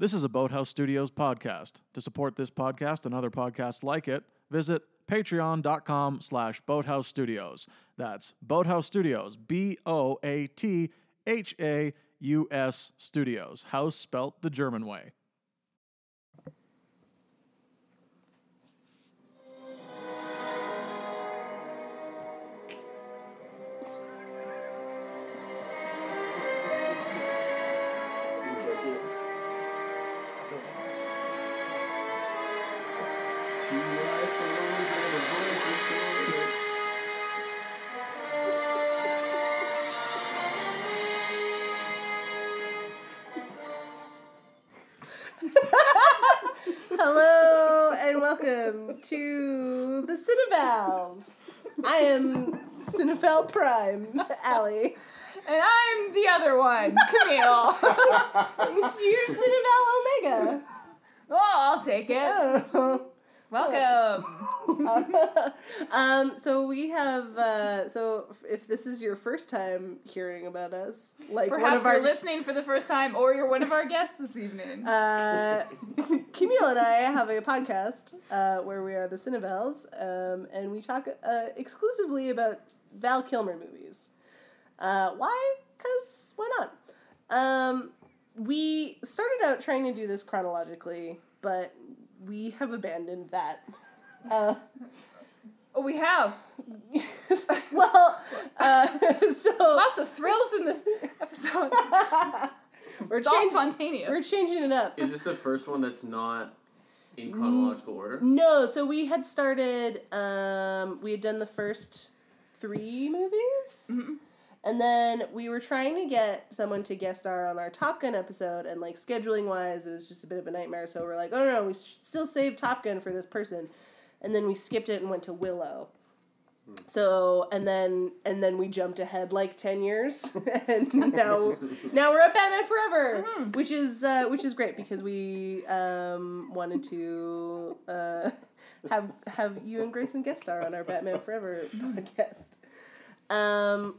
This is a Boathaus Studios podcast. To support this podcast and other podcasts like it, visit patreon.com slash boathaus studios. That's Boathaus Studios, B-O-A-T-H-A-U-S Studios. House spelt the German way. Welcome to the Cinevals. I am Cinephile Prime, Allie. And I'm the other one, Camille. You're Cineval Omega. oh, I'll take it. Oh. Welcome. um, so we have. Uh, so if this is your first time hearing about us, like one Perhaps of our you're listening for the first time, or you're one of our guests this evening. uh, Camille and I have a podcast uh, where we are the Cinevals, um, and we talk uh, exclusively about Val Kilmer movies. Uh, why? Because why not? Um, we started out trying to do this chronologically, but we have abandoned that. Uh, oh, we have well, uh, so lots of thrills in this episode. we're, It's all changing, spontaneous. we're changing it up. Is this the first one that's not in chronological order? No, so we had started. Um, we had done the first three movies, and then we were trying to get someone to guest star on our Top Gun episode, and like scheduling wise, it was just a bit of a nightmare. So we're like, oh no, no we should still save Top Gun for this person, and then we skipped it and went to Willow. So and then and then we jumped ahead like ten years, and now now we're at Batman Forever, which is uh, which is great because we um, wanted to uh, have have you and Grayson guest star on our Batman Forever podcast. Um,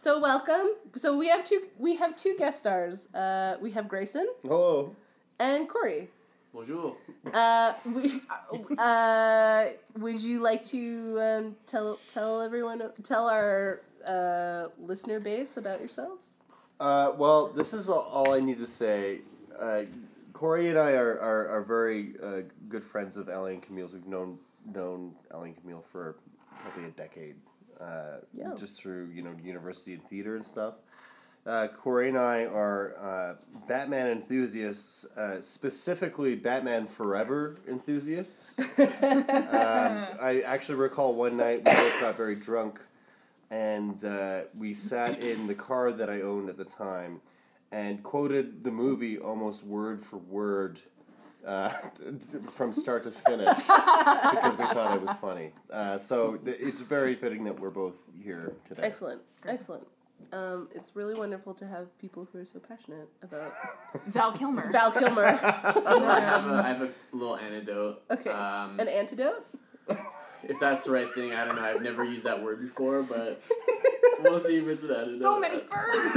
so welcome. So we have two we have two guest stars. Uh, we have Grayson Hello. and Corey. Bonjour. Uh, we, uh, would you like to um, tell tell everyone tell our uh, listener base about yourselves? Uh, well, this is all, all I need to say. Uh, Corey and I are, are, are very uh, good friends of Ellie and Camille's. We've known known Ellie and Camille for probably a decade, uh, Yeah. just through you know university and theater and stuff. Uh, Corey and I are uh, Batman enthusiasts, uh, specifically Batman Forever enthusiasts. um, I actually recall one night we both got very drunk, and uh, we sat in the car that I owned at the time, and quoted the movie almost word for word. Uh, from start to finish because we thought it was funny. Uh, so th- it's very fitting that we're both here today. Excellent, excellent. Um, it's really wonderful to have people who are so passionate about Val Kilmer. Val Kilmer. I have a, I have a little antidote. Okay. Um, An antidote. if that's the right thing, I don't know. I've never used that word before, but we'll see if it's an antidote. so many firsts.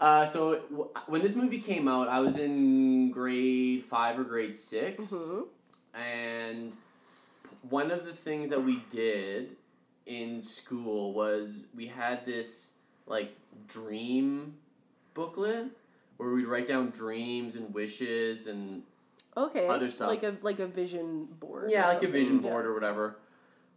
Uh, so w- when this movie came out, I was in grade five or grade 6 Mhm. and one of the things that we did in school was we had this like dream booklet where we'd write down dreams and wishes and Okay. Other stuff. Like a like a vision board. yeah, like a vision Yeah. board or whatever.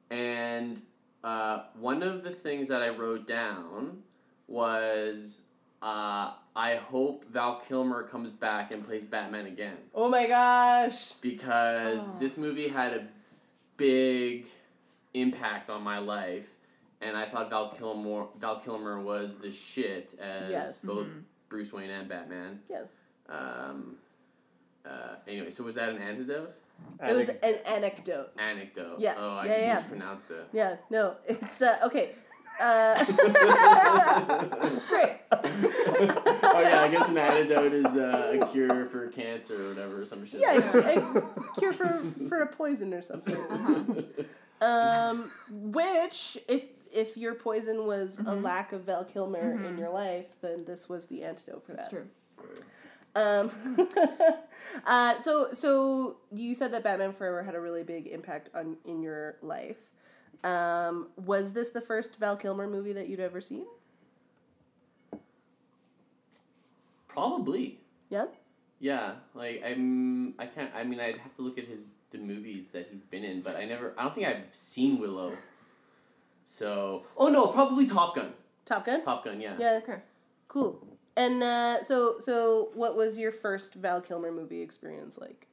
And uh, one of the things that I wrote down was uh, I hope Val Kilmer comes back and plays Batman again Oh my gosh. because Oh. this movie had a big impact on my life, and I thought Val Kilmer Val Kilmer was the shit as Yes. both Mhm. Bruce Wayne and Batman. Yes. Um, uh, anyway, so was that an antidote? It was an anecdote. Anecdote. Yeah. Oh, I Yeah, just yeah. mispronounced it. Yeah. No. It's uh, okay. Uh, it's great. oh yeah, I guess an antidote is uh, a cure for cancer or whatever, or some shit. Yeah, like a cure for for a poison or something. Uh-huh. Um, which if if your poison was a Mhm. lack of Val Kilmer in Mhm. your life, then this was the antidote for That's that. That's true. Um, uh, so so you said that Batman Forever had a really big impact on in your life. Um, was this the first Val Kilmer movie that you'd ever seen? Probably. Yeah. Yeah, like I'm. I can't. I mean, I'd have to look at his the movies that he's been in, but I never. I don't think I've seen Willow. So, oh no, probably Top Gun. Top Gun. Top Gun, yeah. Yeah. Okay. Cool. And uh, so so what was your first Val Kilmer movie experience like?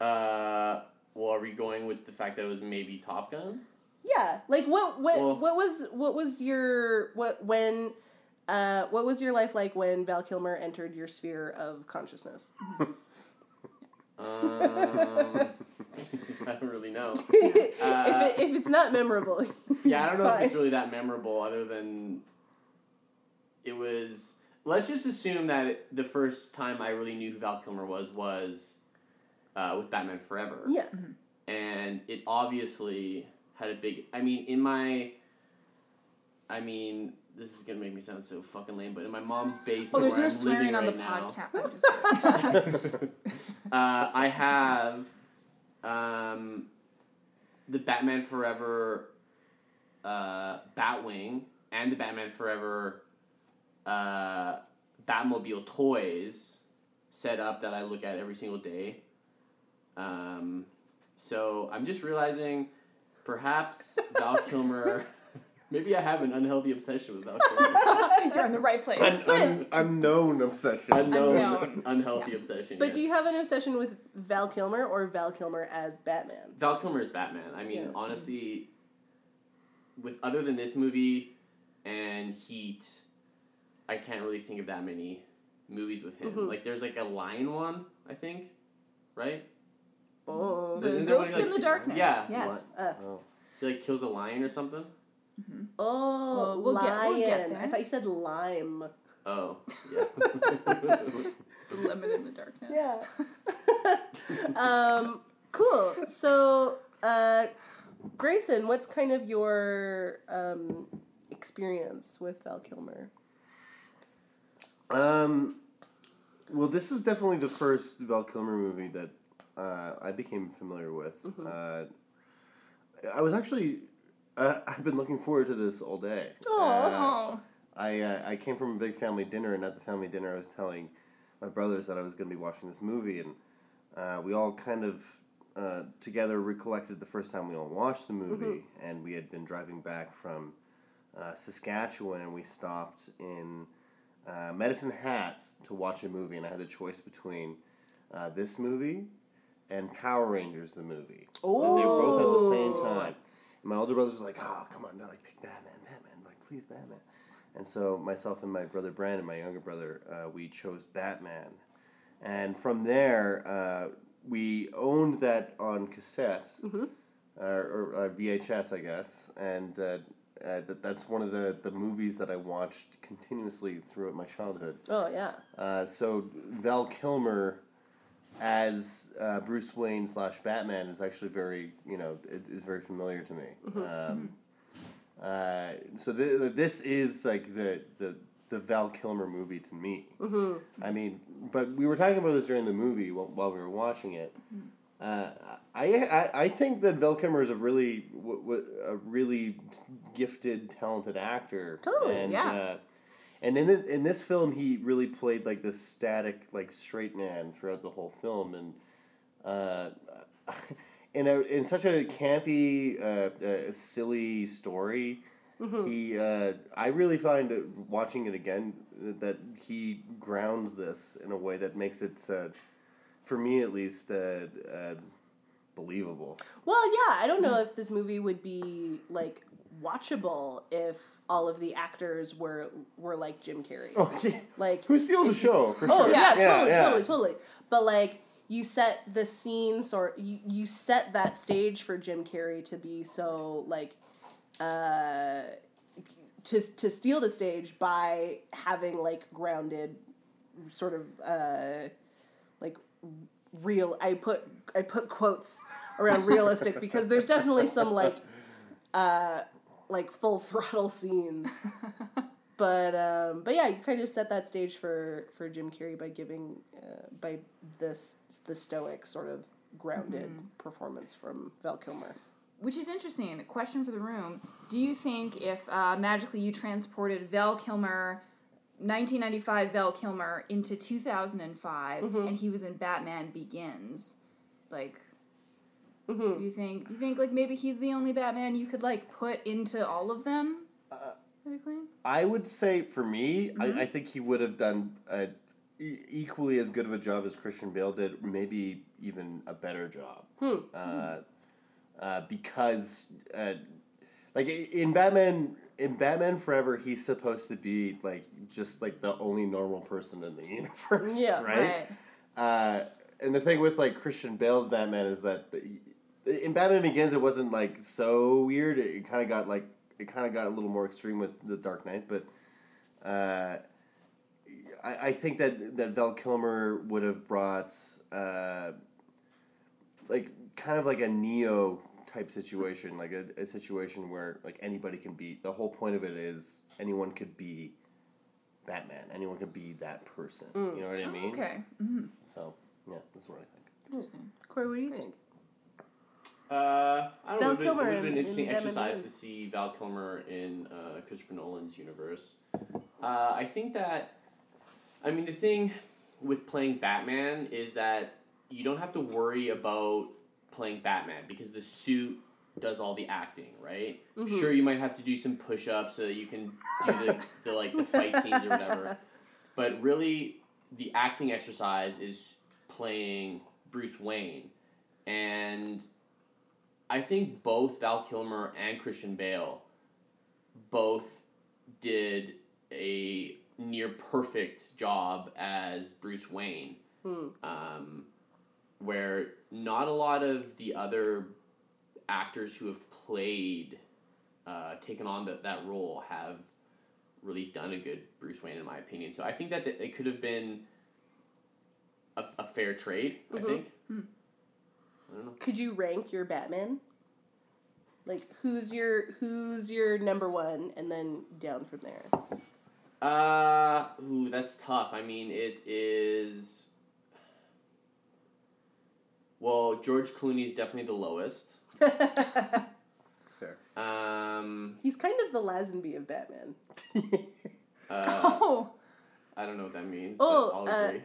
Uh, well, are we going with the fact that it was maybe Top Gun? Yeah, like what what Well- what was what was your what when uh what was your life like when Val Kilmer entered your sphere of consciousness? Um, I don't really know. if it, if it's not memorable, Yeah, I don't know if it's really that memorable, other than it was. Let's just assume that the first time I really knew who Val Kilmer was was uh, with Batman Forever. yeah. and it obviously had a big i mean in my i mean this is gonna make me sound so fucking lame but in my mom's basement Well, there's where no i'm swearing living on right the now podcast. Just uh, i have um, the batman forever uh, batwing and the batman forever uh, batmobile toys set up that i look at every single day um, so I'm just realizing perhaps Val Kilmer. Maybe I have an unhealthy obsession with Val Kilmer. You're in the right place. An un- unknown obsession. Unknown, Unknown. unhealthy obsession. But yes. do you have an obsession with Val Kilmer or Val Kilmer as Batman? Val Kilmer is Batman. I mean, Yeah. honestly, with other than this movie and Heat, I can't really think of that many movies with him. Mhm. Like, there's like a lion one, I think, right? Oh. The- The Isn't there one Ghost he, in like, the Darkness. Yeah. Yes. Uh, Oh. He like kills a lion or something. oh, Well, we'll get- lion. we'll get. I thought you said lime. Oh, yeah. It's the limit in the darkness. Yeah. um, cool. So, uh, Grayson, what's kind of your um, experience with Val Kilmer? Um, well, this was definitely the first Val Kilmer movie that uh, I became familiar with. Uh, I was actually, uh, I've been looking forward to this all day. Oh. I uh, I came from a big family dinner, and at the family dinner, I was telling my brothers that I was going to be watching this movie, and uh, we all kind of uh, together recollected the first time we all watched the movie, and we had been driving back from uh, Saskatchewan, and we stopped in uh, Medicine Hat to watch a movie, and I had the choice between uh, this movie and Power Rangers the movie. And they were both at the same Oh. time. And my older brother was like, "Oh, come on, no, like pick Batman, Batman, like please Batman." And so myself and my brother Brandon, my younger brother, uh, we chose Batman, and from there uh, we owned that on cassette Mm-hmm. uh, or uh, VHS, I guess, and. Uh, uh, that, that's one of the, the movies that I watched continuously throughout my childhood. Oh, yeah. Uh, so Val Kilmer as uh, Bruce Wayne slash Batman is actually very you know it is very familiar to me. Um, uh, so th- this is like the the the Val Kilmer movie to me. I mean, but we were talking about this during the movie while, while we were watching it. Uh, I, I I think that Val Kilmer is a really w- w- a really gifted, talented actor. Totally, and, yeah. And in the, in this film, he really played like this static, like straight man throughout the whole film, and uh, in a in such a campy, uh, uh, silly story. He, uh, I really find watching it again that he grounds this in a way that makes it, uh, for me at least, uh, uh, believable. Well, yeah, I don't know if this movie would be like watchable if all of the actors were were like Jim Carrey. Oh, yeah. Like Who steals the show for Oh sure? yeah, totally, totally, totally. But like you set the scene sort you, you set that stage for Jim Carrey to be so like uh to to steal the stage by having like grounded sort of uh like real I put I put quotes around realistic because there's definitely some like uh like full throttle scenes but um, but yeah, you kind of set that stage for for Jim Carrey by giving uh, by this the stoic sort of grounded performance from Val Kilmer. Which is interesting. A question for the room. Do you think if uh, magically you transported Val Kilmer, 1995 Val Kilmer, into 2005 and he was in Batman Begins, like, do you think, do you think, like, maybe he's the only Batman you could, like, put into all of them? Basically? I would say for me, I, I think he would have done a, e- equally as good of a job as Christian Bale did, maybe even a better job. Uh, uh, because, uh, like in Batman, in Batman Forever, he's supposed to be like just like the only normal person in the universe, Yeah, right? Uh, and the thing with like Christian Bale's Batman is that the, in Batman Begins it wasn't like so weird. It, kind of got like it kind of got a little more extreme with the Dark Knight, but uh, I, I think that that Val Kilmer would have brought uh, like kind of like a Neo type situation, like a, a situation where like anybody can be. The whole point of it is anyone could be Batman. Anyone could be that person. You know what I mean? Okay. So yeah, that's what I think. Interesting. Corey, what do you think? Uh, I don't Val know. It would have Kilmer been, it would have been in- an interesting in exercise to see Val Kilmer in uh, Christopher Nolan's universe. Uh, I think that, I mean, the thing with playing Batman is that you don't have to worry about playing Batman because the suit does all the acting, right? Mm-hmm. Sure, you might have to do some push-ups so that you can do the, the like the fight scenes or whatever, but really, the acting exercise is playing Bruce Wayne, and I think both Val Kilmer and Christian Bale both did a near perfect job as Bruce Wayne. Um, where not a lot of the other actors who have played, uh, taken on the, that role have really done a good Bruce Wayne, in my opinion. So I think that th- it could have been a, a fair trade, I think. I don't know. Could you rank your Batman? Like who's your who's your number one, and then down from there. Uh, ooh, that's tough. I mean, it is. Well, George Clooney is definitely the lowest. Fair. Um, He's kind of the Lazenby of Batman. uh, Oh, I don't know what that means, Oh, but I'll uh, agree.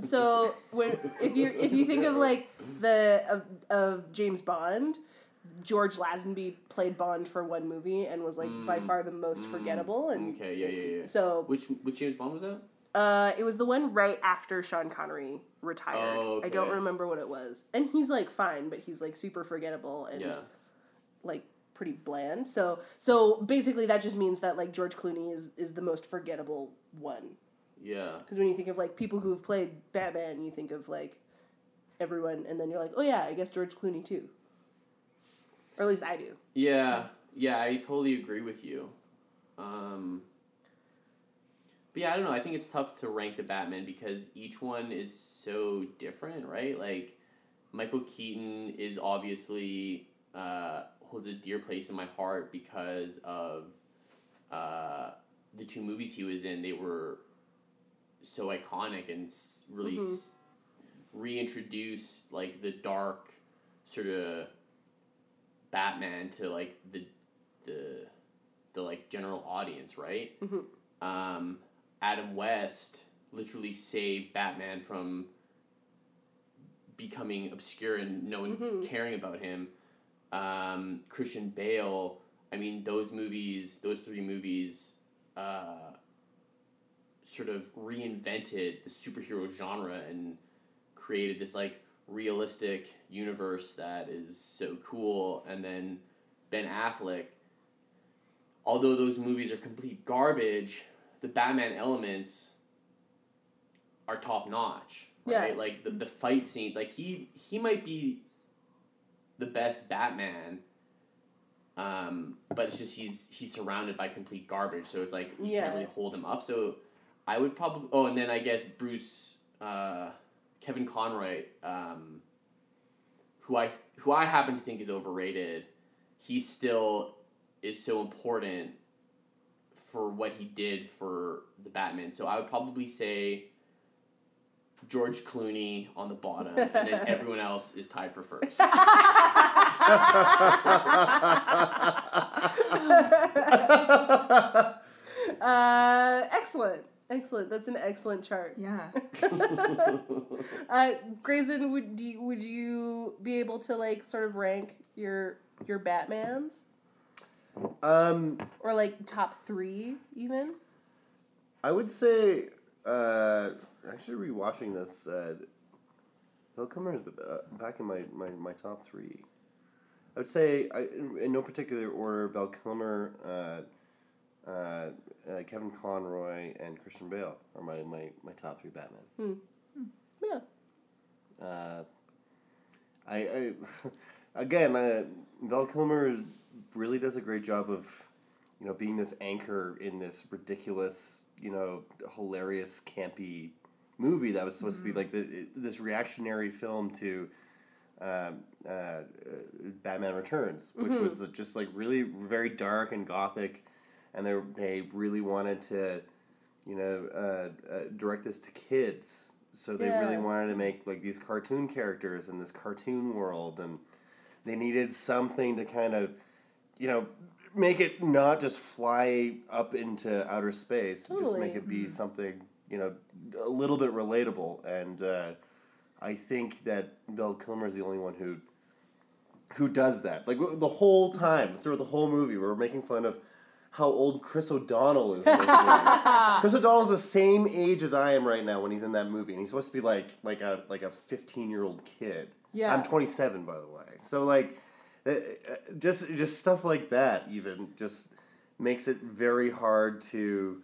So when if you if you think of like the of, of James Bond, George Lazenby played Bond for one movie and was like by far the most forgettable. And Okay, yeah, yeah, yeah. so Which which James Bond was that? uh, it was the one right after Sean Connery retired. Oh, I don't remember what it was. And he's like fine, but he's like super forgettable and Yeah. like pretty bland. So so basically that just means that like George Clooney is is the most forgettable one. Yeah. Because when you think of like people who have played Batman, you think of like everyone, and then you're like, oh yeah, I guess George Clooney too. Or at least I do. Yeah, yeah, I totally agree with you. Um, but yeah, I don't know. I think it's tough to rank the Batman because each one is so different, right? Like Michael Keaton is obviously uh, holds a dear place in my heart because of uh, the two movies he was in. They were so iconic and really s- reintroduced like the dark sort of Batman to like the the the like general audience, right? Um, Adam West literally saved Batman from becoming obscure and no one caring about him. Um, Christian Bale, I mean, those movies, those three movies, uh, sort of reinvented the superhero genre and created this like realistic universe that is so cool. And then Ben Affleck, although those movies are complete garbage, the Batman elements are top notch. Right? Yeah. Like the, the fight scenes, like he he might be the best Batman. Um, but it's just he's he's surrounded by complete garbage, so it's like you Yeah. can't really hold him up. So I would probably oh, and then I guess Bruce, uh, Kevin Conroy, um, who I who I happen to think is overrated. He still is so important for what he did for the Batman. So I would probably say George Clooney on the bottom, and then everyone else is tied for first. Uh, excellent, excellent. That's an excellent chart. Yeah. Uh, Grayson, would you, would you be able to like sort of rank your your Batmans Um, or like top three even? I would say, uh, actually rewatching this, uh, Bill Kilmer is uh, back in my, my, my top three. I would say, I, in, in no particular order, Val Kilmer, uh, uh, uh, Kevin Conroy, and Christian Bale are my, my, my top three Batman. Yeah. Uh, I, I again, uh, Val Kilmer is, really does a great job of, you know, being this anchor in this ridiculous, you know, hilarious, campy movie that was supposed to be like the, this reactionary film to um, uh, uh, Batman Returns, which was just like really very dark and gothic, and they they really wanted to, you know, uh, uh, direct this to kids. So they really wanted to make like these cartoon characters in this cartoon world, and they needed something to kind of, you know, make it not just fly up into outer space, just make it be something you know a little bit relatable. And uh, I think that Bill Kilmer is the only one who who does that. Like the whole time through the whole movie, we're making fun of how old Chris O'Donnell is. In this movie. Chris O'Donnell's the same age as I am right now when he's in that movie, and he's supposed to be like like a like a fifteen year old kid. Yeah. I'm twenty seven, by the way. So like, uh, uh, just just stuff like that even just makes it very hard to.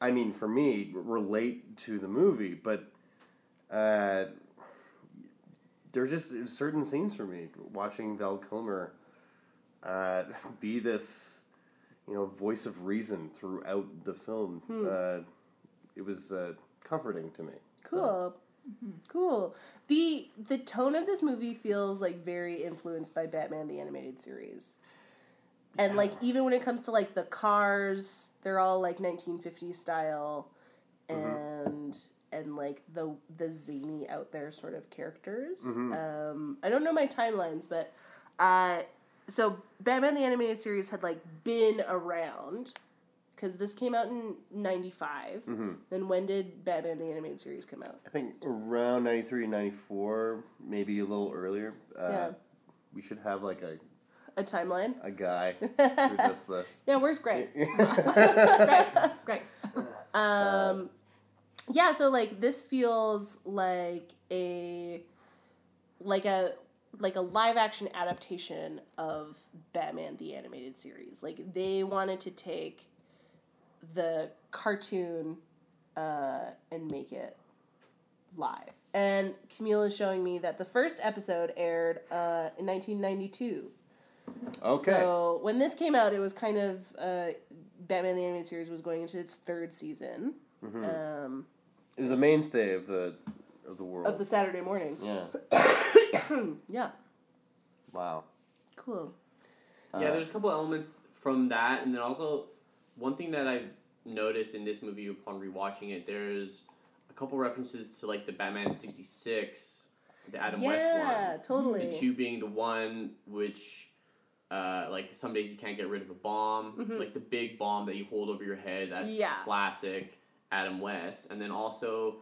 I mean, for me, relate to the movie, but uh, there are just certain scenes for me watching Val Kilmer uh, be this, you know, voice of reason throughout the film. Uh, it was uh, comforting to me. So, Cool. Cool. The the tone of this movie feels like very influenced by Batman the animated series. And like even when it comes to like the cars, they're all like 1950s style and and like the the zany out there sort of characters. Um I don't know my timelines, but uh so Batman the animated series had like been around cuz this came out in 95. Then when did Batman the animated series come out? I think around 93, 94, maybe a little earlier. Uh, Yeah. We should have like a, A timeline? a guy who does the. Yeah, where's Greg? Great. Great. Um, yeah, so like this feels like a like a like a live action adaptation of Batman the animated series. Like they wanted to take the cartoon uh, and make it live. And Camille is showing me that the first episode aired uh, in 1992. Okay. So when this came out, it was kind of uh, Batman the Animated Series was going into its third season um, it was a mainstay of the of the world. of the Saturday morning. yeah. Yeah, Wow. cool. yeah, there's a couple elements from that, and then also one thing that I've noticed in this movie upon rewatching it, there's a couple references to like the Batman '66, the Adam West one. yeah, totally. The two being the one which, uh, like some days you can't get rid of a bomb, like the big bomb that you hold over your head. That's Mm-hmm. Yeah. classic Adam West, and then also.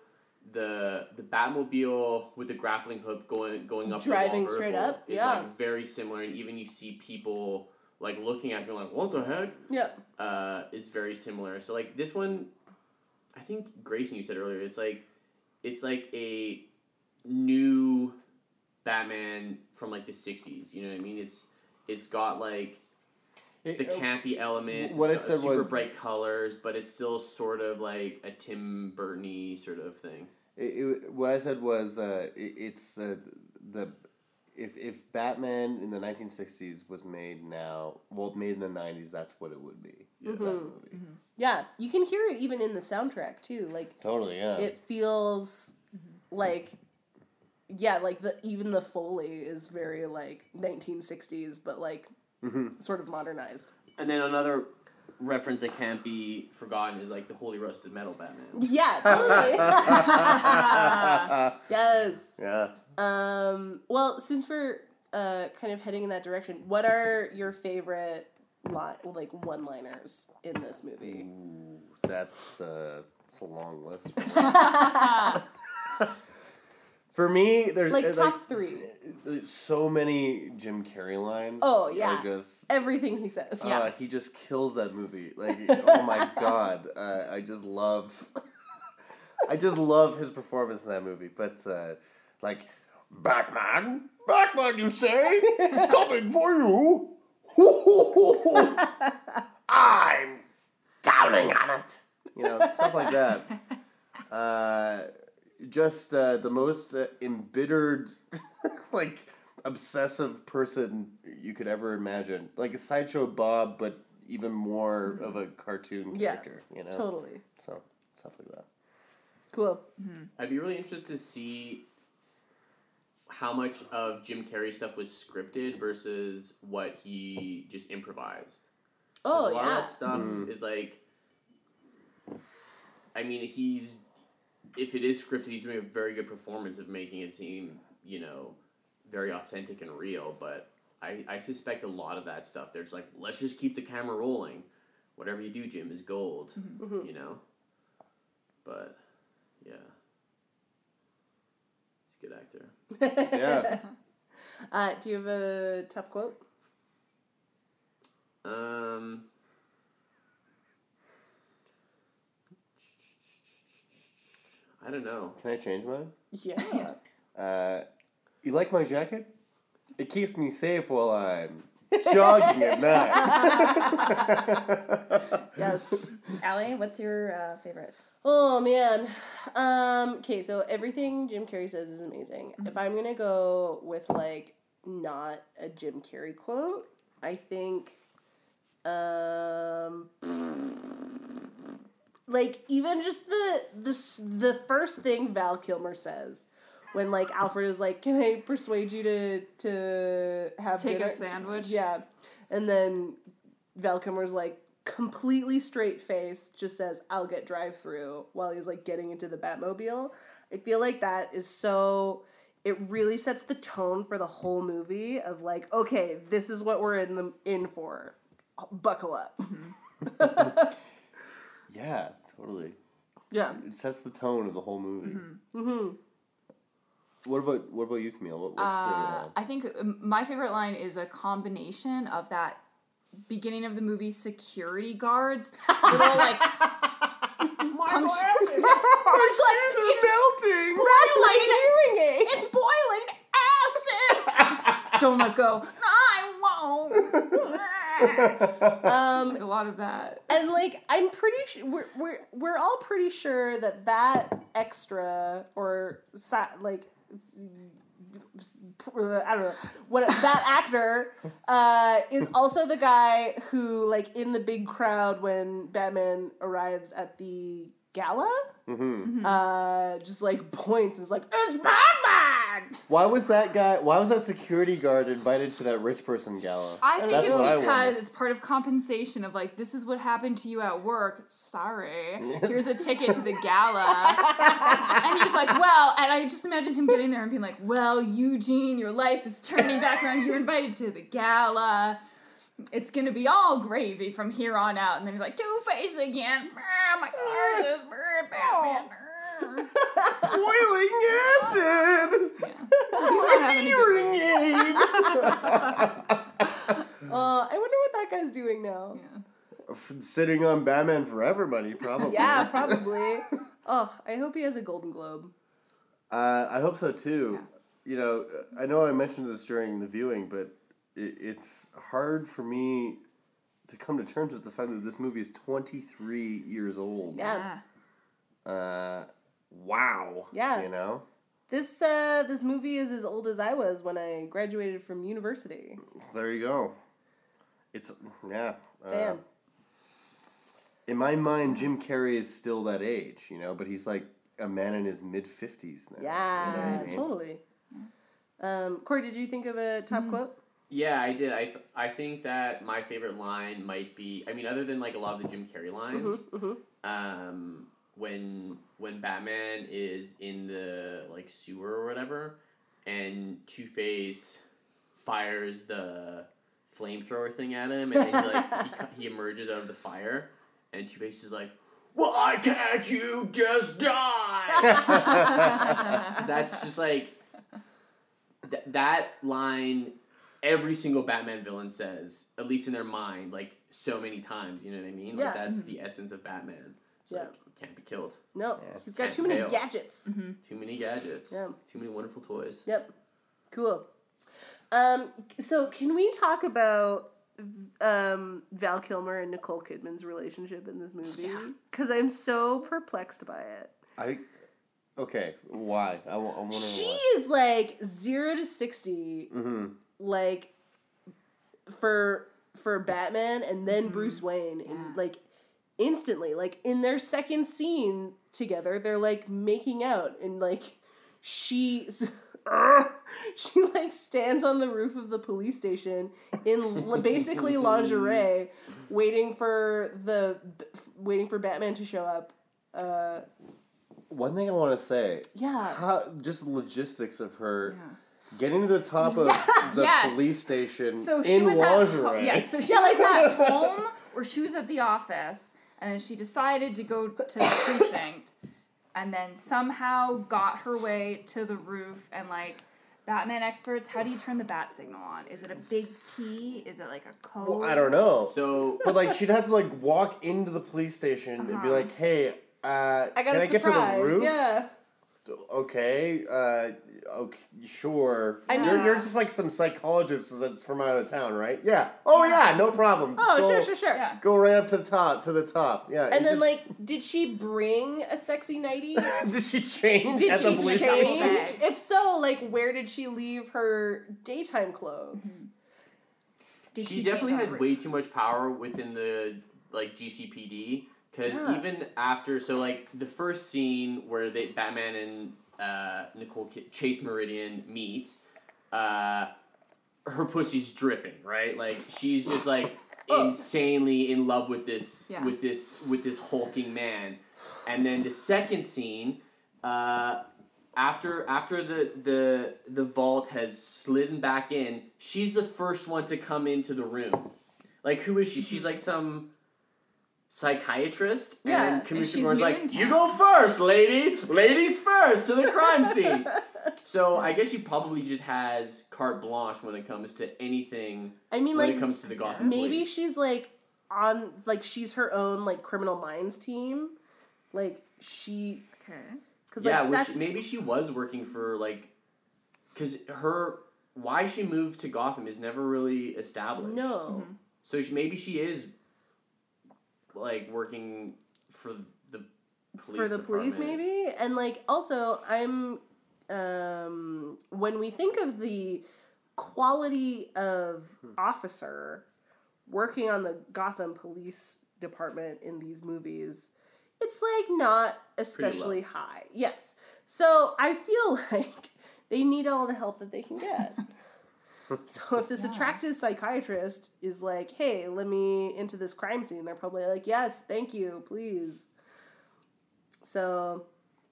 The the Batmobile with the grappling hook going going up Driving straight up, is yeah. like very similar, and even you see people like looking at me like, "What the heck?" yeah, Uh, is very similar. So like this one, I think Grayson, you said earlier, it's like it's like a new Batman from like the '60s. You know what I mean? It's it's got like the campy elements. what it's I got said super was- bright colors, but it's still sort of like a Tim Burton sort of thing. It, it, what I said was uh, it, it's uh, the if if Batman in the nineteen sixties was made now, well, made in the nineties, that's what it would be. It's that movie. yeah. You can hear it even in the soundtrack too. Like Totally, yeah. it feels like yeah, like the even the foley is very like 1960s, but like sort of modernized. And then another reference that can't be forgotten is like the Holy Rusted Metal Batman. Yeah, totally. yes. Yeah. Um, well, since we're uh, kind of heading in that direction, what are your favorite li- like one-liners in this movie? Ooh, that's uh, it's a long list. For me, there's Like uh, top three. There's so many Jim Carrey lines. Oh, are yeah. just Everything he says. uh, he just kills that movie. Like oh my god, uh, I just love. I just love his performance in that movie. But uh, like Batman, Batman, you say, coming for you. I'm counting on it. You know, stuff like that. Just uh, the most uh, embittered, like obsessive person you could ever imagine. Like a sideshow Bob, but even more of a cartoon Yeah, character. You know, Totally. so stuff like that. Cool. I'd be really interested to see how much of Jim Carrey stuff was scripted versus what he just improvised. Oh a lot yeah. of that stuff is like I mean he's if it is scripted he's doing a very good performance of making it seem, you know, very authentic and real, but I, I suspect a lot of that stuff there's like let's just keep the camera rolling. Whatever you do, Jim, is gold. Mm-hmm. You know? But yeah. He's a good actor. Yeah. Uh, do you have a top quote? Um I don't know. Can I change mine? Yeah. Uh, you like my jacket? It keeps me safe while I'm jogging at night. yes. Allie, what's your uh, favorite? Oh man. Um, okay, so everything Jim Carrey says is amazing. If I'm gonna go with like not a Jim Carrey quote, I think um like even just the the the first thing Val Kilmer says when like Alfred is like, "Can I persuade you to to have Take a sandwich? Yeah, and then Val Kilmer's like completely straight face, just says, "I'll get drive through" while he's like getting into the Batmobile. I feel like that is so. It really sets the tone for the whole movie of like, okay, this is what we're in the in for. Buckle up. Mm-hmm. yeah, totally. Yeah. It sets the tone of the whole movie. Mm-hmm. What about what about you, Camille? What, what's your favorite Uh, line? I think um, my favorite line is a combination of that beginning of the movie security guards with all like punctu- It's like, it's melting. That's my hearing aid. It's boiling acid. Don't let go. I won't. Um, a lot of that. and like I'm pretty sure we're we're we're all pretty sure that that extra or sa- like I don't know what that actor uh, is also the guy who like in the big crowd when Batman arrives at the gala hmm uh, just like points and is like it's Batman. Why was that guy? Why was that security guard invited to that rich person gala? I think That's it's what because it's part of compensation of like this is what happened to you at work. Sorry, here's a ticket to the gala. and he's like, well, and I just imagine him getting there and being like, well, Eugene, your life is turning back around. You're invited to the gala. It's gonna be all gravy from here on out. And then he's like, Two Face again. My car is brr, Batman. brr." Boiling acid. Yeah. He's not having a good Hearing day. aid. Uh, I wonder what that guy's doing now. Yeah. Sitting on Batman Forever money, probably. Yeah, probably. oh, I hope he has a Golden Globe. Uh, I hope so too. You know, I know I mentioned this during the viewing, but it, it's hard for me to come to terms with the fact that this movie is 23 years old. Yeah. Uh, wow. Yeah. You know? This uh this movie is as old as I was when I graduated from university. There you go. It's, yeah. Uh, Bam. in my mind, Jim Carrey is still that age, you know, but he's like a man in his mid 50s now. you know yeah, I mean? totally. Um, Corey, did you think of a top quote? Yeah, I did. I, th- I think that my favorite line might be. I mean, other than like a lot of the Jim Carrey lines, mhm. um, when when Batman is in the like sewer or whatever, and Two Face fires the flamethrower thing at him, and then he like he, he emerges out of the fire, and Two Face is like, "Why can't you just die?" that's just like th- that line every single batman villain says at least in their mind like so many times you know what i mean Yeah. like that's the essence of batman it's Yeah. like can't be killed No, Yeah. he's got Can't too many fail. gadgets. too many gadgets Yeah. too many wonderful toys Yep. Cool. Um, so can we talk about um, Val Kilmer and Nicole Kidman's relationship in this movie? Yeah. Because I'm so perplexed by it. I. Okay, why? I, wa- I want to She why. is like zero to 60 Mm-hmm. Like for for Batman and then Bruce Wayne Yeah. and like instantly like in their second scene together they're like making out and like she she like stands on the roof of the police station in basically lingerie waiting for the waiting for Batman to show up uh One thing I want to say, yeah how just logistics of her Yeah. Getting to the top of the Yes. police station So she in was at lingerie. ho- yeah, so she was at home or she was at the office and then she decided to go to the precinct and then somehow got her way to the roof and like Batman experts, how do you turn the bat signal on? Is it a big key? Is it like a code? Well, I don't know. so But like she'd have to like walk into the police station and be Uh-huh. like, "Hey, uh, I got can a I get to the roof?" yeah Okay, uh, okay, sure. I you're, you're uh, just like some psychologist that's from out of town, right? Yeah. Oh yeah, no problem. Just oh go, sure sure sure Yeah. Go right up to the top, to the top. Yeah. And then, just- like, did she bring a sexy nightie? did she change Did at she police change? station? If so, like, where did she leave her daytime clothes? Mm-hmm. Did she, change definitely had way too much power within the like GCPD because Yeah. even after so like the first scene where they Batman and uh, Nicole Ki- Chase Meridian meet, uh, her pussy's dripping right like she's just like Oh. insanely in love with this Yeah. with this with this hulking man, and then the second scene. Uh, after after the the the vault has slidden back in, she's the first one to come into the room. Like who is she? She's like some psychiatrist, Yeah, and and then Commissioner Gordon's like, "You go first, lady. Ladies first to the crime scene." so I guess she probably just has carte blanche when it comes to anything. I mean, when like, it comes to the Gotham maybe police. she's, like, on, like, she's her own, like, criminal minds team. Like, she, Okay. because, yeah, like, was she- maybe she was working for like, because her why she moved to Gotham is never really established. no. Mm-hmm. So she, maybe she is like working for the police for the police maybe? And like also i'm um when we think of the quality of officer working on the gotham police department in these movies it's like not especially high. Yes. So i feel like they need all the help that they can get so if this Yeah. attractive psychiatrist is like hey let me into this crime scene they're probably like yes thank you please so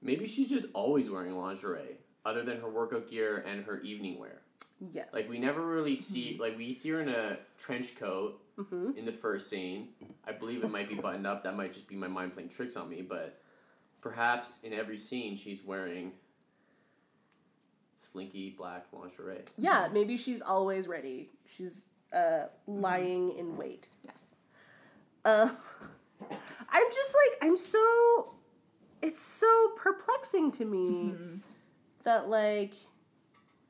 Maybe she's just always wearing lingerie, other than her workout gear and her evening wear. yes Like we never really see like we see her in a trench coat hmm in the first scene. I believe it might be buttoned up. That might just be my mind playing tricks on me, but perhaps in every scene she's wearing slinky black lingerie. Yeah, maybe she's always ready. She's uh, lying in wait. Yes. Uh, I'm just like I'm so. It's so perplexing to me that like,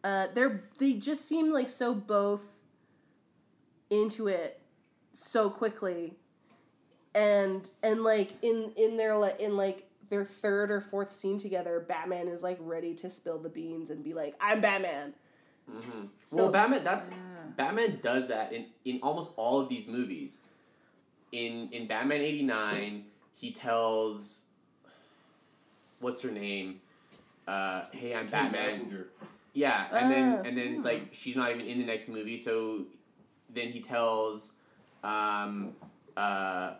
uh, they're they just seem like so both into it so quickly, and and like in in their like in like their third or fourth scene together, Batman is like ready to spill the beans and be like, "I'm Batman." Mm-hmm. So- well, Batman. That's Yeah. Batman does that in in almost all of these movies. In in Batman eighty nine, he tells, what's her name? Uh, hey, I'm Kim Batman. Basinger. Yeah, and then Ah. and then it's like she's not even in the next movie, so then he tells, um, uh,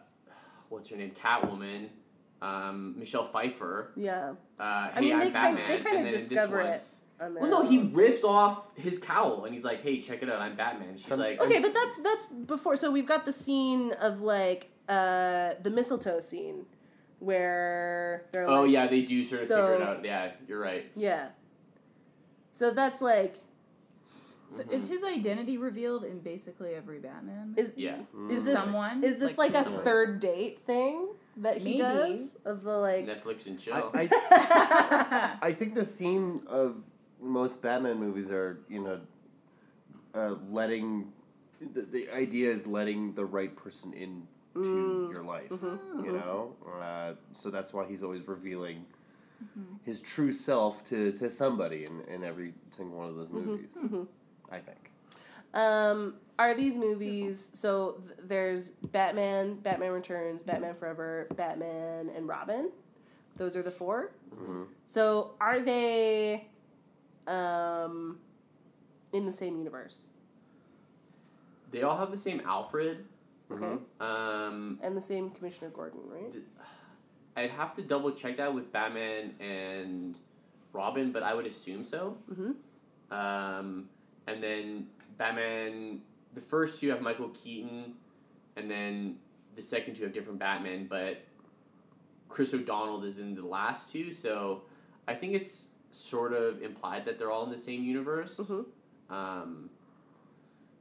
what's her name, Catwoman, um, Michelle Pfeiffer, Yeah. uh, hey, I mean, I'm they kind, Batman. they kind then of in discover one- it. On Well, no, he rips off his cowl and he's like, "Hey, check it out, I'm Batman." She's like, Okay, but that's that's before. So we've got the scene of like uh the mistletoe scene, where they're "Oh like, yeah, they do sort of So- figure it out." Yeah, you're right. yeah. So that's like So is his identity revealed in basically every Batman? is Yeah. is this Someone? is this Like like, a third date thing that he Maybe. does of the like Netflix and chill. I, I, I think the theme of most Batman movies are, you know, uh, letting the, the idea is letting the right person in into mm. your life. Mm-hmm. You mm-hmm. know, uh, so that's why he's always revealing mm-hmm. his true self to, to somebody in, in every single one of those movies. I think. Um, are these movies so th- there's Batman, Batman Returns, Batman Forever, Batman and Robin. Those are the 4 So are they um in the same universe? they all have the same Alfred. Okay. Um, And the same Commissioner Gordon, right? I'd have to double check that with Batman and Robin, but I would assume so. Mm-hmm. Um, and then Batman, the first two have Michael Keaton, and then the second two have different Batman, but Chris O'Donnell is in the last two, so I think it's sort of implied that they're all in the same universe. Mhm. Um,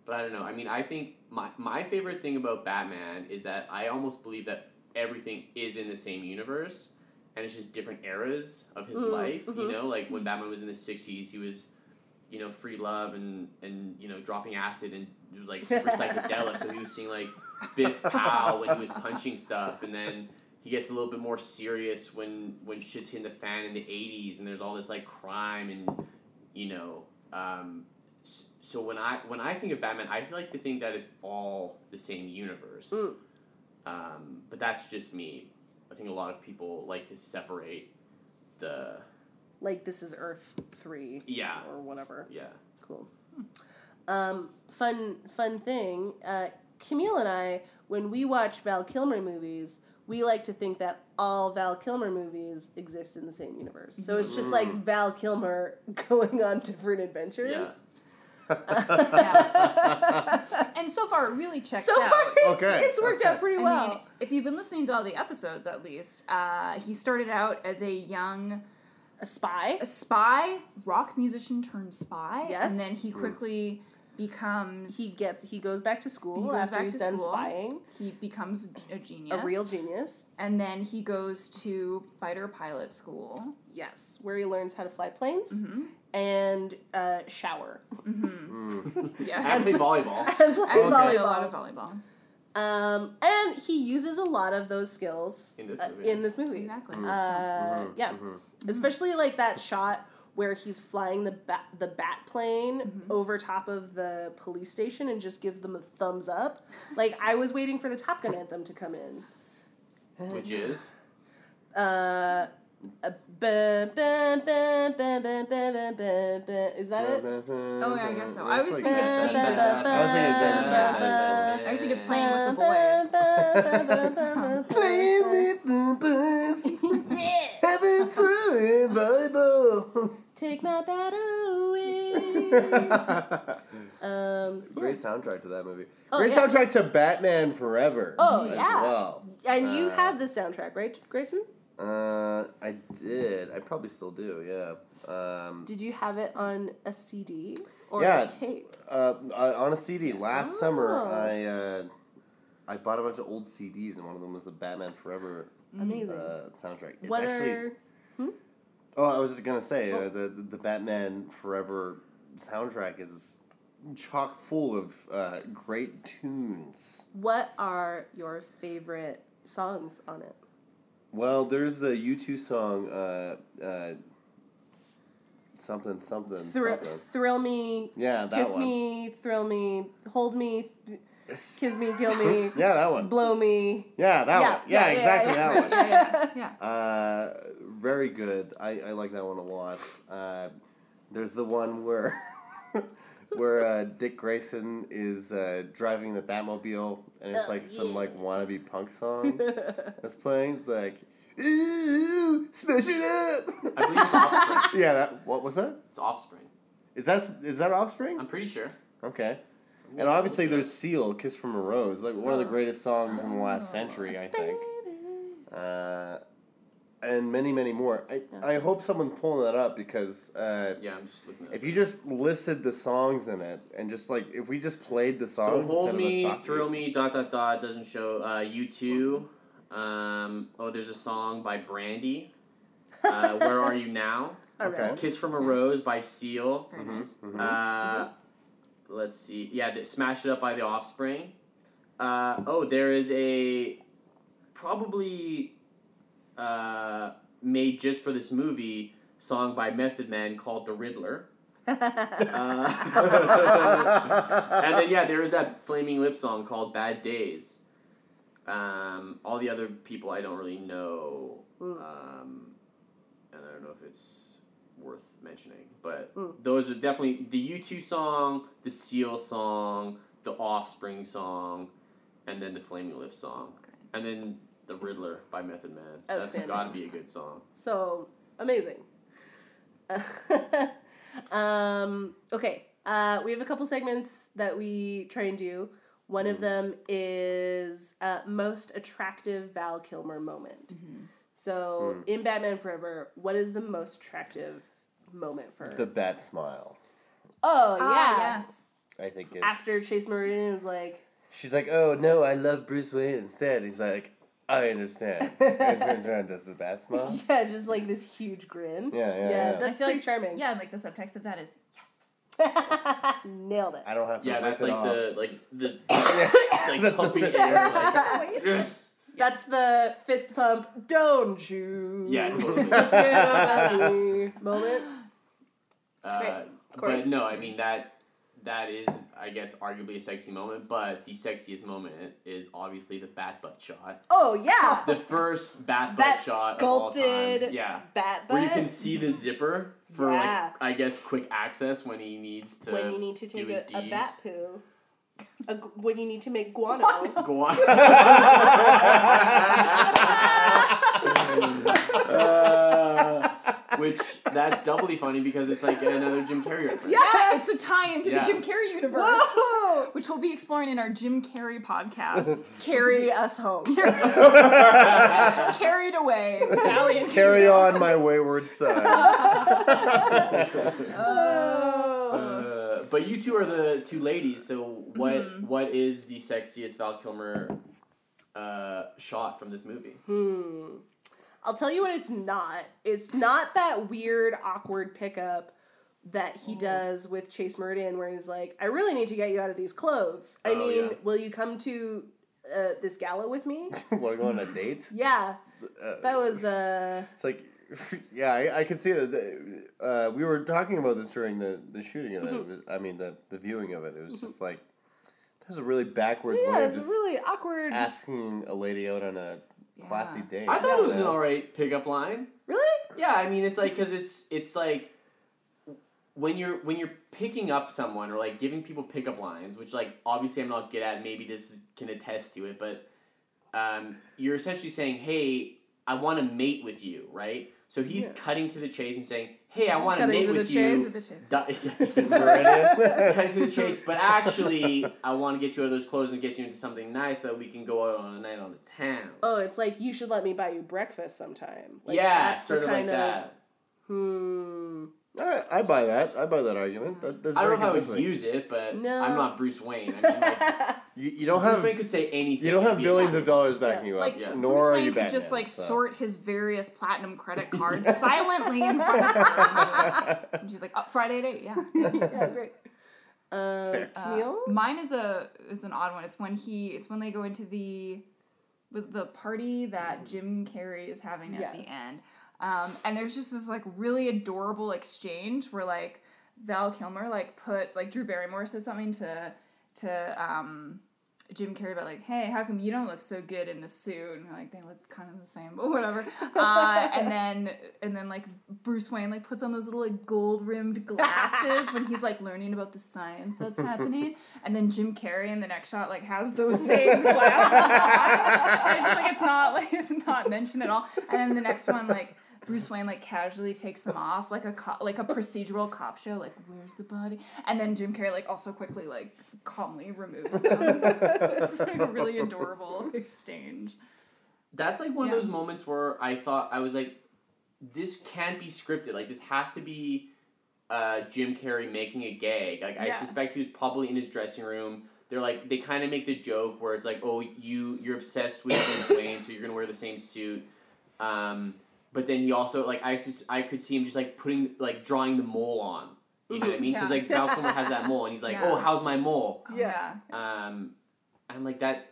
but I don't know. I mean, I think my, my favorite thing about Batman is that I almost believe that everything is in the same universe, and it's just different eras of his Mm, life. You mhm. know, like when Batman was in the '60s, he was, you know, free love and and you know dropping acid and it was like super psychedelic. So he was seeing like Biff Pow when he was punching stuff, and then he gets a little bit more serious when when shit's hitting the fan in the '80s, and there's all this like crime and you know. Um, so when I when I think of Batman, I like to think that it's all the same universe. Mm. Um, but that's just me. I think a lot of people like to separate the Like this is Earth three yeah or whatever. yeah. Cool. Um, fun fun thing. Uh, Camille and I, when we watch Val Kilmer movies, we like to think that all Val Kilmer movies exist in the same universe. So it's just like Val Kilmer going on different adventures. and so far, it really checks So out. far, it's, Okay, it's worked out okay. pretty I well. mean, if you've been listening to all the episodes, at least, uh, he started out as a young a spy. a spy, rock musician turned spy, Yes. and then he quickly becomes He gets he goes back to school He goes after back he's to done school. spying. he becomes a genius, A real genius. and then he goes to fighter pilot school. Yes, where he learns how to fly planes Mm-hmm. and uh, shower Yes, And play volleyball. and play I played volleyball. a lot of volleyball. Um, and he uses a lot of those skills In this uh, movie. in this movie. Exactly. Uh, yeah, especially like that shot where he's flying the bat the bat plane over top of the police station and just gives them a thumbs up. Like I was waiting for the Top Gun anthem to come in. Which is Uh, is that it? Oh yeah, I guess so. I was thinking. of playing with the boys. Playing with the boys. Yeah. Having fun volleyball. Take my bat away. Um, Great yeah. soundtrack to that movie. Oh, Great yeah. soundtrack to Batman Forever. Oh yeah. Well. And you uh, have the soundtrack, right, Grayson? Uh, I did. I probably still do. Yeah. Um, Did you have it on a CD or Yeah. a tape? uh, uh, on a CD last summer, Oh. I uh, I bought a bunch of old CDs, and one of them was the Batman Forever Amazing. uh, soundtrack. It's what actually. are Oh, I was just gonna say uh, the, the the Batman Forever soundtrack is chock full of uh, great tunes. what are your favorite songs on it? Well, there's the U two song, uh, uh, something something Thr- something. thrill me, Yeah, that kiss one. me, thrill me, hold me, th- kiss me, kill me, Yeah, that one. blow me. Yeah, that Yeah, one. Yeah, yeah, yeah, exactly yeah. that one. yeah, yeah, yeah. Uh, very good. I, I like that one a lot. Uh, there's the one where where uh, Dick Grayson is uh, driving the Batmobile, and it's Oh, like some yeah. like wannabe punk song that's playing. It's like, ooh, smash it up. I believe it's Offspring. yeah, that, what was that? It's Offspring. Is that is that Offspring? I'm pretty sure. Okay. And obviously there's Seal, Kiss from a Rose, like one of the greatest songs in the last century, I think. Uh, and many, many more. I, I hope someone's pulling that up because uh, Yeah, I'm just looking if it. you just listed the songs in it and just like if we just played the So songs hold instead me, of us thrill me, dot dot dot doesn't show. Uh, U two. Um, oh, there's a song by Brandy. Uh, Where are you now? Okay. Kiss from a Rose by Seal. Very nice. Uh, let's see. Yeah, the, Smash It Up by The Offspring. Uh, oh, there is a probably uh, made just for this movie song by Method Man called The Riddler. Uh, and then yeah, there is that Flaming Lip song called Bad Days. Um, all the other people I don't really know, um, and I don't know if it's worth mentioning. But those are definitely the U two song, the Seal song, the Offspring song, and then the Flaming Lips song, and then the Riddler by Method Man. That's got to be a good song. So amazing. um, okay, uh, we have a couple segments that we try and do. One of them is uh, most attractive Val Kilmer moment. So in Batman Forever, what is the most attractive moment for her? The bat smile, oh yeah. Ah, yes. I think is. After Chase Meridian is like, She's like, oh no, I love Bruce Wayne instead. He's like, I understand. and turns around does the bat smile. yeah, just like this huge grin. Yeah, yeah, yeah. yeah. That's I feel pretty like, charming. Yeah, and like the subtext of that is yes. Nailed it. I don't have to. Yeah, rip that's it like off. the like the like That's the pumping fist- air. Like, Always. That's the fist pump. Don't you? Yeah, totally. forget about me moment. Uh, Great. But no, I mean that that is, I guess, arguably a sexy moment. But the sexiest moment is obviously the bat butt shot. Oh yeah, The first bat butt that shot of all time. sculpted Yeah, bat butt. where you can see the zipper for Yeah. like I guess quick access when he needs to when you need to do take his a, a bat poo. A, when you need to make guano. Go on. Uh, which that's doubly funny because it's like another Jim Carrey reference. yeah. It's a tie into Yeah. the Jim Carrey universe, Whoa! which we'll be exploring in our Jim Carrey podcast. Carry us home. Carried away, valiant. Carry on, my wayward son. Uh, but you two are the two ladies. So what Mm-hmm. what is the sexiest Val Kilmer uh, shot from this movie? Hmm. I'll tell you what it's not. It's not that weird, awkward pickup that he does with Chase Meridian where he's like, I really need to get you out of these clothes. I Oh, mean, yeah. will you come to uh, this gala with me? Want to go on a date? Yeah. Uh, That was, uh, It's like, yeah, I, I could see that. Uh, we were talking about this during the, the shooting of it. it was, I mean, the, the viewing of it. It was just like, that's a really backwards yeah, way of just really awkward. asking a lady out on a classy Yeah. date. I thought it was an alright pickup line. Really? Yeah, I mean it's like because it's it's like when you're when you're picking up someone or like giving people pickup lines, which like obviously I'm not good at. Maybe this is, can attest to it, but um, you're essentially saying, "Hey, I want to mate with you," right? So he's Yeah. cutting to the chase and saying, "Hey, I want to Cutting mate to the with chase. you." To the chase. Di- Meridian. to the chase, but actually, I want to get you out of those clothes and get you into something nice so that we can go out on a night on the town. Oh, it's like, you should let me buy you breakfast sometime. Like, yeah, that's sort of like kind that. Hmm. I, I buy that. I buy that argument. That, that's I don't know very if I would convincing. use it, but No. I'm not Bruce Wayne. I mean, like, You, you don't Bruce have Wayne could say anything. you don't and have be billions of happy. dollars backing you up, Like Yeah. nor Bruce are Wayne you could Batman. just like so. sort his various platinum credit cards silently in front of her. And she's like, oh, Friday at eight, yeah. yeah, great. Uh, Uh, Camille? mine is a is an odd one. It's when he it's when they go into the was the party that Jim Carrey is having at the Yes. end. Um, and there's just this like really adorable exchange where like Val Kilmer like puts like Drew Barrymore says something to to um Jim Carrey about like, hey, how come you don't look so good in a suit? And like they look kind of the same, but whatever. Uh, and then and then like Bruce Wayne like puts on those little like gold rimmed glasses when he's like learning about the science that's happening. And then Jim Carrey in the next shot like has those same glasses on. And it's just like it's not like it's not mentioned at all. And then the next one like. Bruce Wayne like casually takes them off like a co- like a procedural cop show like where's the body and then Jim Carrey like also quickly like calmly removes them. it's like a really adorable exchange. That's like one Yeah. of those moments where I thought I was like, this can't be scripted. Like this has to be uh, Jim Carrey making a gag. Like I Yeah. suspect he was probably in his dressing room. They're like they kind of make the joke where it's like, oh, you you're obsessed with Bruce Wayne, so you're gonna wear the same suit. Um, but then he also like I sus- I could see him just like putting like drawing the mole on. You know what I mean? Because Yeah. like Val Kilmer has that mole, and he's like, Yeah. oh, how's my mole? Oh, Yeah. Um, I'm like that.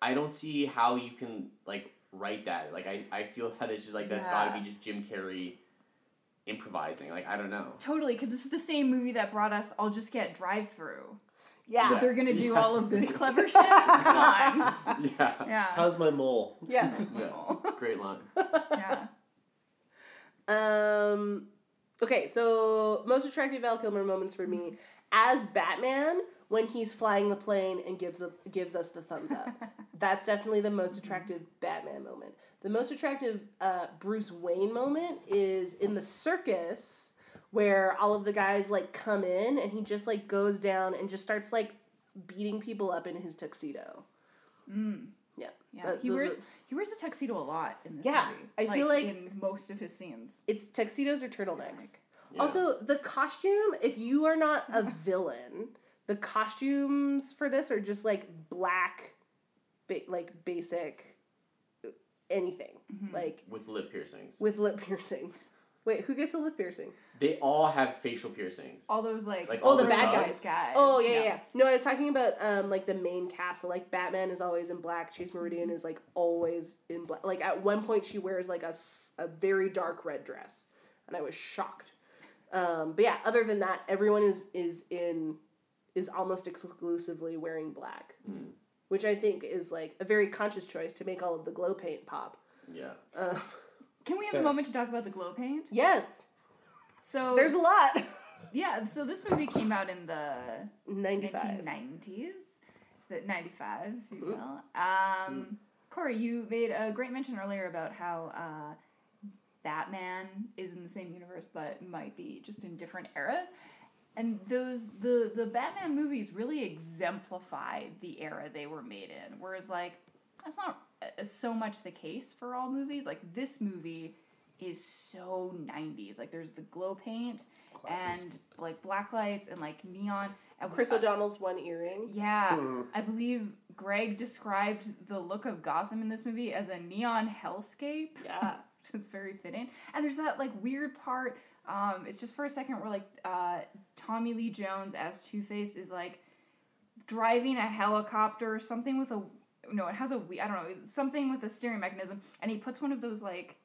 I don't see how you can like write that. Like I, I feel that it's just like that's got to be just Jim Carrey improvising. Like I don't know. Totally, because this is the same movie that brought us I'll Just Get Drive Through. Yeah. Yeah. They're gonna do all of this clever shit? Come on. Yeah. Yeah. How's my mole? Yeah. yeah. Great line. yeah. Um, okay, so most attractive Val Kilmer moments for me as Batman when he's flying the plane and gives the gives us the thumbs up. That's definitely the most attractive Batman moment. The most attractive uh, Bruce Wayne moment is in the circus where all of the guys like come in and he just like goes down and just starts like beating people up in his tuxedo. Mm. Yeah, Yeah. that- he wears were- he wears a tuxedo a lot in this Yeah, movie. I feel like- in most of his scenes. it's tuxedos or turtlenecks. Yeah. Also, the costume, if you are not a villain, the costumes for this are just like black, ba- like basic uh, anything. Mm-hmm. Like with lip piercings. with lip piercings. Wait, who gets a lip piercing? They all have facial piercings. All those like, Like Oh, all the the bad guys. guys. Oh, yeah, yeah, yeah. No, I was talking about um like the main cast. So, like Batman is always in black. Chase Meridian is like always in black. Like at one point she wears like a a very dark red dress, and I was shocked. Um, but yeah, other than that, everyone is is in is almost exclusively wearing black, Mm. which I think is like a very conscious choice to make all of the glow paint pop. Yeah. Uh, Can we have Fair. a moment to talk about the glow paint? yes, So there's a lot. yeah, so this movie came out in the Ninety five. 1990s, the 95, if you Mhm. will. Um, Corey, you made a great mention earlier about how uh, Batman is in the same universe but might be just in different eras. And those the the Batman movies really exemplify the era they were made in. Whereas like that's not uh, so much the case for all movies. Like this movie is so 90s. Like there's the glow paint and like black lights and like neon. And Chris uh, O'Donnell's one earring. yeah, I believe Greg described the look of Gotham in this movie as a neon hellscape. Yeah. which is very fitting. And there's that like weird part. Um, it's just for a second where like uh, Tommy Lee Jones as Two Face is like driving a helicopter or something with a no, it has a we I don't know, it's something with a steering mechanism, and he puts one of those like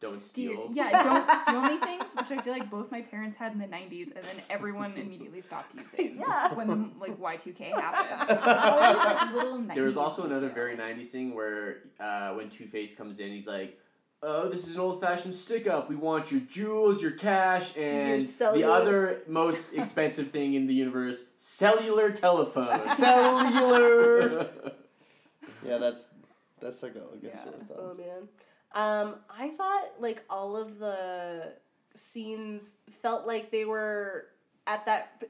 Don't steer- steal. Yeah, don't steal me things, which I feel like both my parents had in the '90s, and then everyone immediately stopped using. Yeah. When like Y2K happened. Always, like, There was 90s also another very 90s thing where uh, when Two Face comes in, he's like, Oh, this is an old fashioned stick up. We want your jewels, your cash, and the other most expensive thing in the universe cellular telephone. Cellular. Yeah, that's that's like a good Yeah. sort of thing. Oh man. Um, I thought like all of the scenes felt like they were at that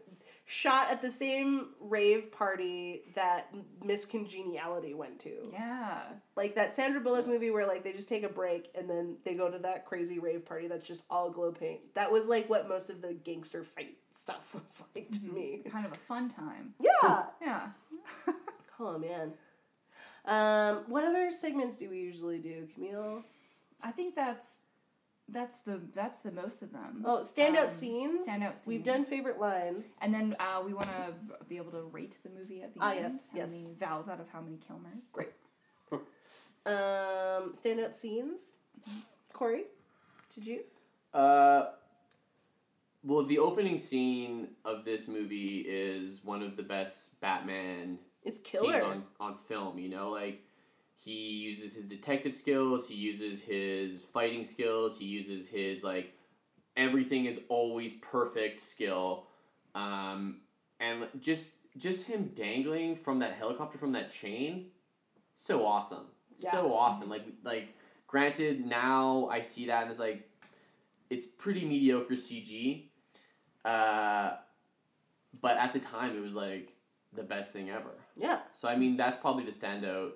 shot at the same rave party that Miss Congeniality went to. Yeah. Like that Sandra Bullock movie where like they just take a break and then they go to that crazy rave party that's just all glow paint. That was like what most of the gangster fight stuff was like to me. Kind of a fun time. Yeah. Yeah. Oh man. Um, what other segments do we usually do, Camille? I think that's that's the that's the most of them. Oh, standout Um, scenes. standout scenes. We've done favorite lines. And then uh, we want to be able to rate the movie at the Ah, end. yes, how yes. many vowels out of how many Kilmers. Great. um, standout scenes. Corey, did you? Uh, well, the opening scene of this movie is one of the best Batman It's killer scenes on on film. You know, like he uses his detective skills, he uses his fighting skills, he uses his like everything is always perfect skill, um, and just just him dangling from that helicopter from that chain, so awesome, so awesome. Like like granted now I see that and it's like it's pretty mediocre CG. Uh, but at the time it was like the best thing ever. Yeah, So I mean that's probably the standout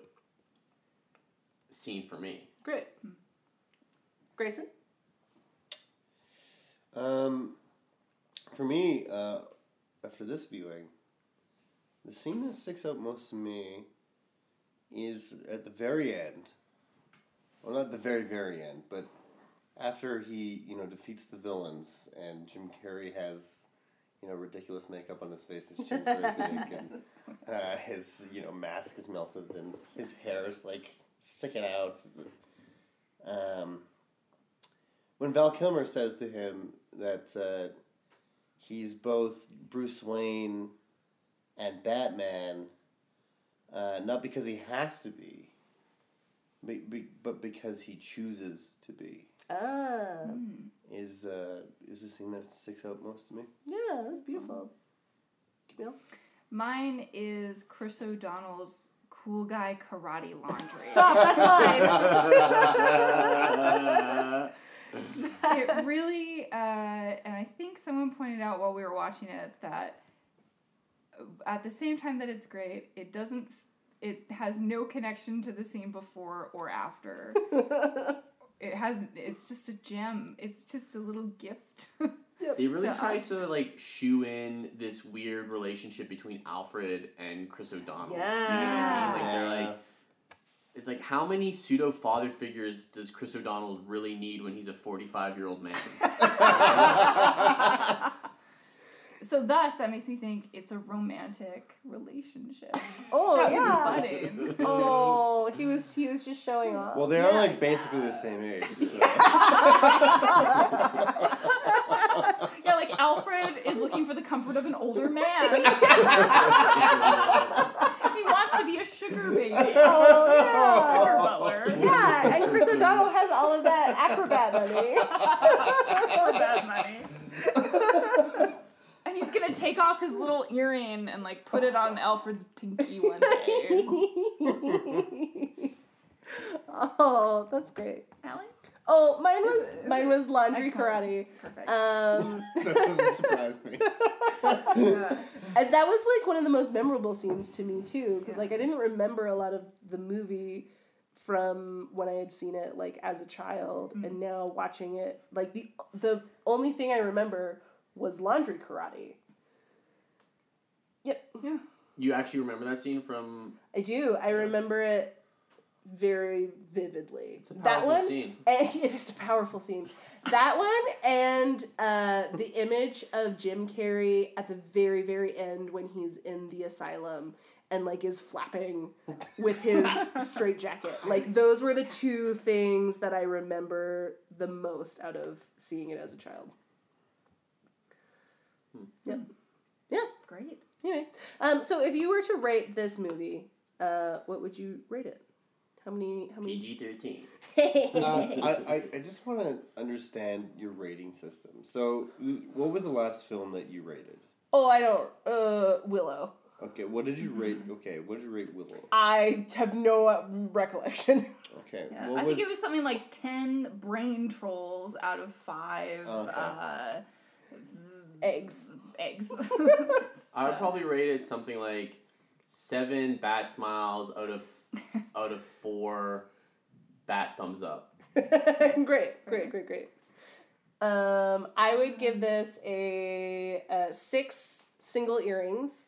scene for me. great. Grayson? Um, for me, uh, after this viewing, the scene that sticks out most to me is at the very end. Well, not the very, very end, but after he, you know, defeats the villains and Jim Carrey has, you know, ridiculous makeup on his face, his chin's very big, and uh, his, you know, mask is melted and his hair is, like, sticking out. Um, when Val Kilmer says to him that uh, he's both Bruce Wayne and Batman, uh, not because he has to be, but because he chooses to be, Ah, is uh, is the scene that sticks out most to me. yeah, that's beautiful. Camille? Mine is Chris O'Donnell's cool guy karate laundry. Stop, that's mine. it really, uh, and I think someone pointed out while we were watching it that uh, at the same time that it's great, it doesn't, it has no connection to the scene before or after. it has, it's just a gem. It's just a little gift. They really To tried us. to like shoe in this weird relationship between Alfred and Chris O'Donnell. You know what I Yeah. mean? Like they're like it's like how many pseudo father figures does Chris O'Donnell really need when he's a forty five year old man? so thus, that makes me think it's a romantic relationship. Oh, that yeah. was budding. Oh, he was he was just showing off. Well, they are like basically the same age. So. Yeah, like Alfred is looking for the comfort of an older man. he wants to be a sugar baby. oh, Sugar yeah. butler. Yeah, and Chris O'Donnell has all of that acrobat money. For bad money. And he's gonna take off his little earring and like put it on Alfred's pinky one day. oh, that's great. Allie? Oh, mine was Is it- is mine it- was laundry Excellent. karate. Perfect. Um, that doesn't surprise me. And that was like one of the most memorable scenes to me too, because like I didn't remember a lot of the movie from when I had seen it like as a child, and now watching it, like the the only thing I remember was laundry karate. Yep, yeah. you actually remember that scene from I do. I remember it very vividly. it's a that powerful one, scene. and it is a powerful scene. That one and uh, the image of Jim Carrey at the very, very end when he's in the asylum and like is flapping with his straight jacket. Like those were the two things that I remember the most out of seeing it as a child. Yep. Yeah. Great. Anyway, um, so if you were to rate this movie, uh, what would you rate it? How many? How many? PG thirteen. Uh, I, I, I just want to understand your rating system. So, what was the last film that you rated? oh, I don't. Uh, Willow. Okay, what did you rate? Okay, what did you rate Willow? I have no uh, recollection. Okay, Yeah. what I was, think it was something like 10 brain trolls out of 5 Okay. uh, Eggs. eggs. I would probably rate it something like seven bat smiles out of out of four bat thumbs up. great, great, great, great. Um, I would give this a, uh six single earrings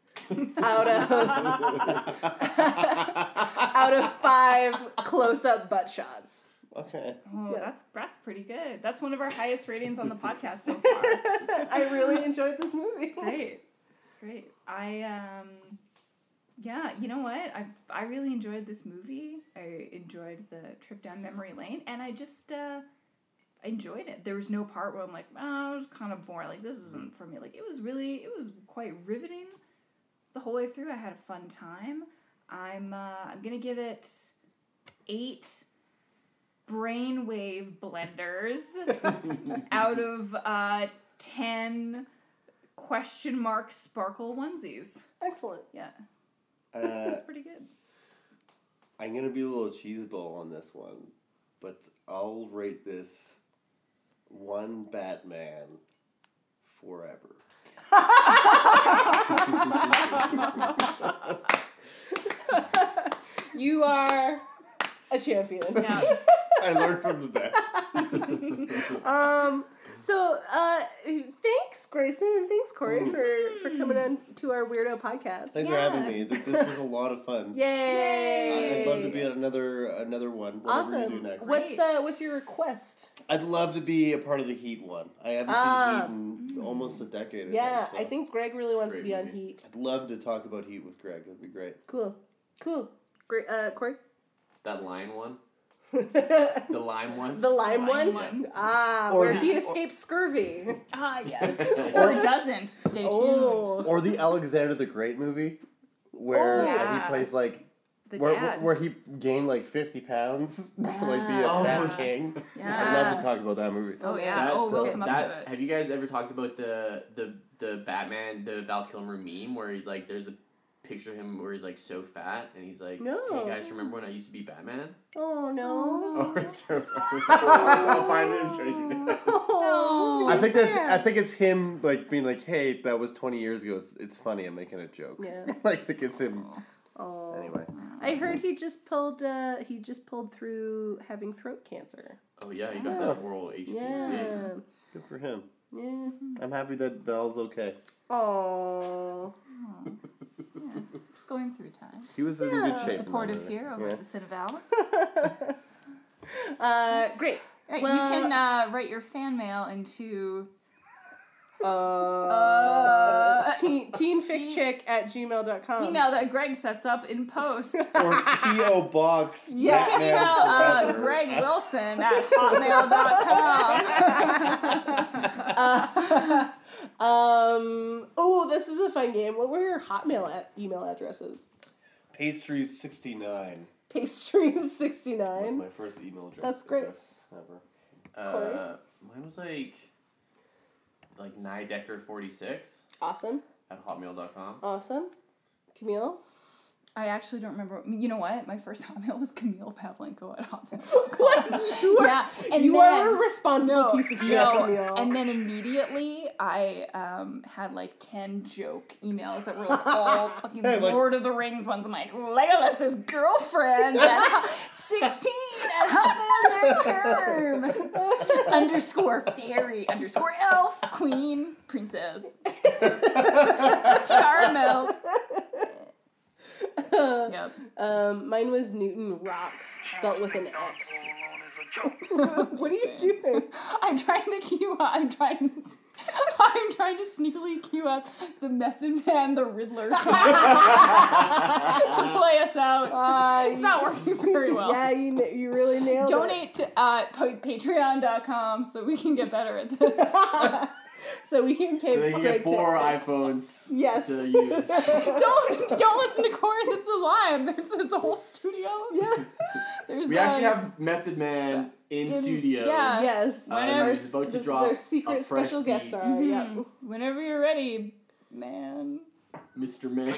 out of out of five close up butt shots. okay. Oh, Yeah. that's that's pretty good. That's one of our highest ratings on the podcast so far. I really enjoyed this movie. great. It's great. I um yeah, you know what? I I really enjoyed this movie. I enjoyed the trip down memory lane and I just uh I enjoyed it. There was no part where I'm like, oh, it was kind of boring. Like this isn't for me. Like it was really, it was quite riveting. the whole way through. I had a fun time. I'm uh, I'm gonna give it eight brainwave blenders out of uh, ten question mark sparkle onesies. Excellent. Yeah, Uh, that's pretty good. I'm gonna be a little cheeseball on this one, but I'll rate this one Batman forever. You are a champion. Yeah. I learned from the best. Um. So, uh, thanks, Grayson, and thanks, Corey, for for coming on to our weirdo podcast. Thanks for having me. This was a lot of fun. I- Yay! I'd love to be on another another one. Whatever you do awesome. next. What's uh, what's your request? I'd love to be a part of the Heat one. I haven't Ah. seen Heat in almost a decade. Yeah, ago, so I think Greg really wants to Great be on movie. Heat. I'd love to talk about Heat with Greg. That'd be great. Cool, cool. Great, uh, Corey. That lion one. The The lime one. lime Lime one. one. Ah, Or where the- he escapes scurvy. Ah, yes. or doesn't. Stay tuned. Oh. Or the Alexander the Great movie, where Oh, yeah. he plays like The where, dad. where he gained like fifty pounds to like be a Oh, fat yeah. king. yeah. I'd love to talk about that movie. Oh yeah. That's, oh, we'll uh, come up that, to it. Have you guys ever talked about the the the Batman, the Val Kilmer meme where he's like, there's a picture of him where he's like so fat and he's like, No. hey guys, remember when I used to be Batman? Oh no. Oh, it's so I'll find it. and show you. Oh, I think that's. I think it's him like being like, "Hey, that was twenty years ago. It's, it's funny. I'm making a joke." Yeah. like I think it's him. Oh. Anyway, I heard he just pulled. Uh, he just pulled through having throat cancer. Oh yeah, he got Yeah. that oral HPV. Yeah. good for him. Yeah. I'm happy that Val's okay. Oh. Going through time. He was in Yeah. good shape. Supportive here over Yeah. at the Cinevals. Uh, great. Right, Well- you can uh, write your fan mail into Uh, uh, teen, teenficchick at gmail.com. email that Greg sets up in post. you Or T.O. Box. Yeah. can Batman email uh, Greg Wilson at hotmail.com. um, oh, this is a fun game. What were your Hotmail at email addresses? Pastries sixty nine Pastries sixty was my first email address. That's great. address ever. Uh, mine was like like Nidecker46 Awesome. at hotmail.com. Awesome. Camille? I actually don't remember. You know what? My first hotmail was Camille Pavlenko at hotmail. you are, yeah, and you then, are a responsible no, piece of shit, no. Camille. And then immediately I um, had like 10 joke emails that were like all fucking Hey, like- Lord of the Rings ones. I'm like, Legolas's girlfriend at 16 term. underscore fairy. Underscore elf. Queen. Princess. Tiara melt. Uh, yep. Um, mine was Newton Rocks, spelt with an X. what are you doing? I'm trying to keep. I'm trying I'm trying to sneakily queue up the Method Man, the Riddler, to, to play us out. Uh, It's not working very well. Yeah, you kn- you really nailed it? Donate to uh, patreon.com so we can get better at this. so we can pay So they can get four to, iPhones Yes. to use. don't don't listen to Corey. That's a lie. There's it's a whole studio. yeah. There's We actually um, have Method Man in, in- studio. yeah. Yes. Uh, Whenever- Our he's s- about to this drop is our secret fresh special guest beat. star. Yep. hmm, whenever you're ready, man. Mr. Man.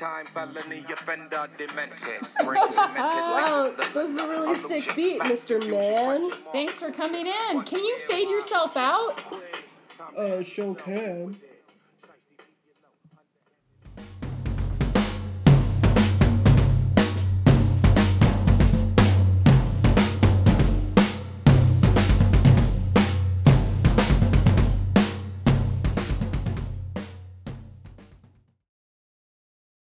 Bender, three-time felony offender, demented. Brain. Wow, this is a really sick beat, Mr. Man. Thanks for coming in. Can you fade yourself out? Uh, sure can.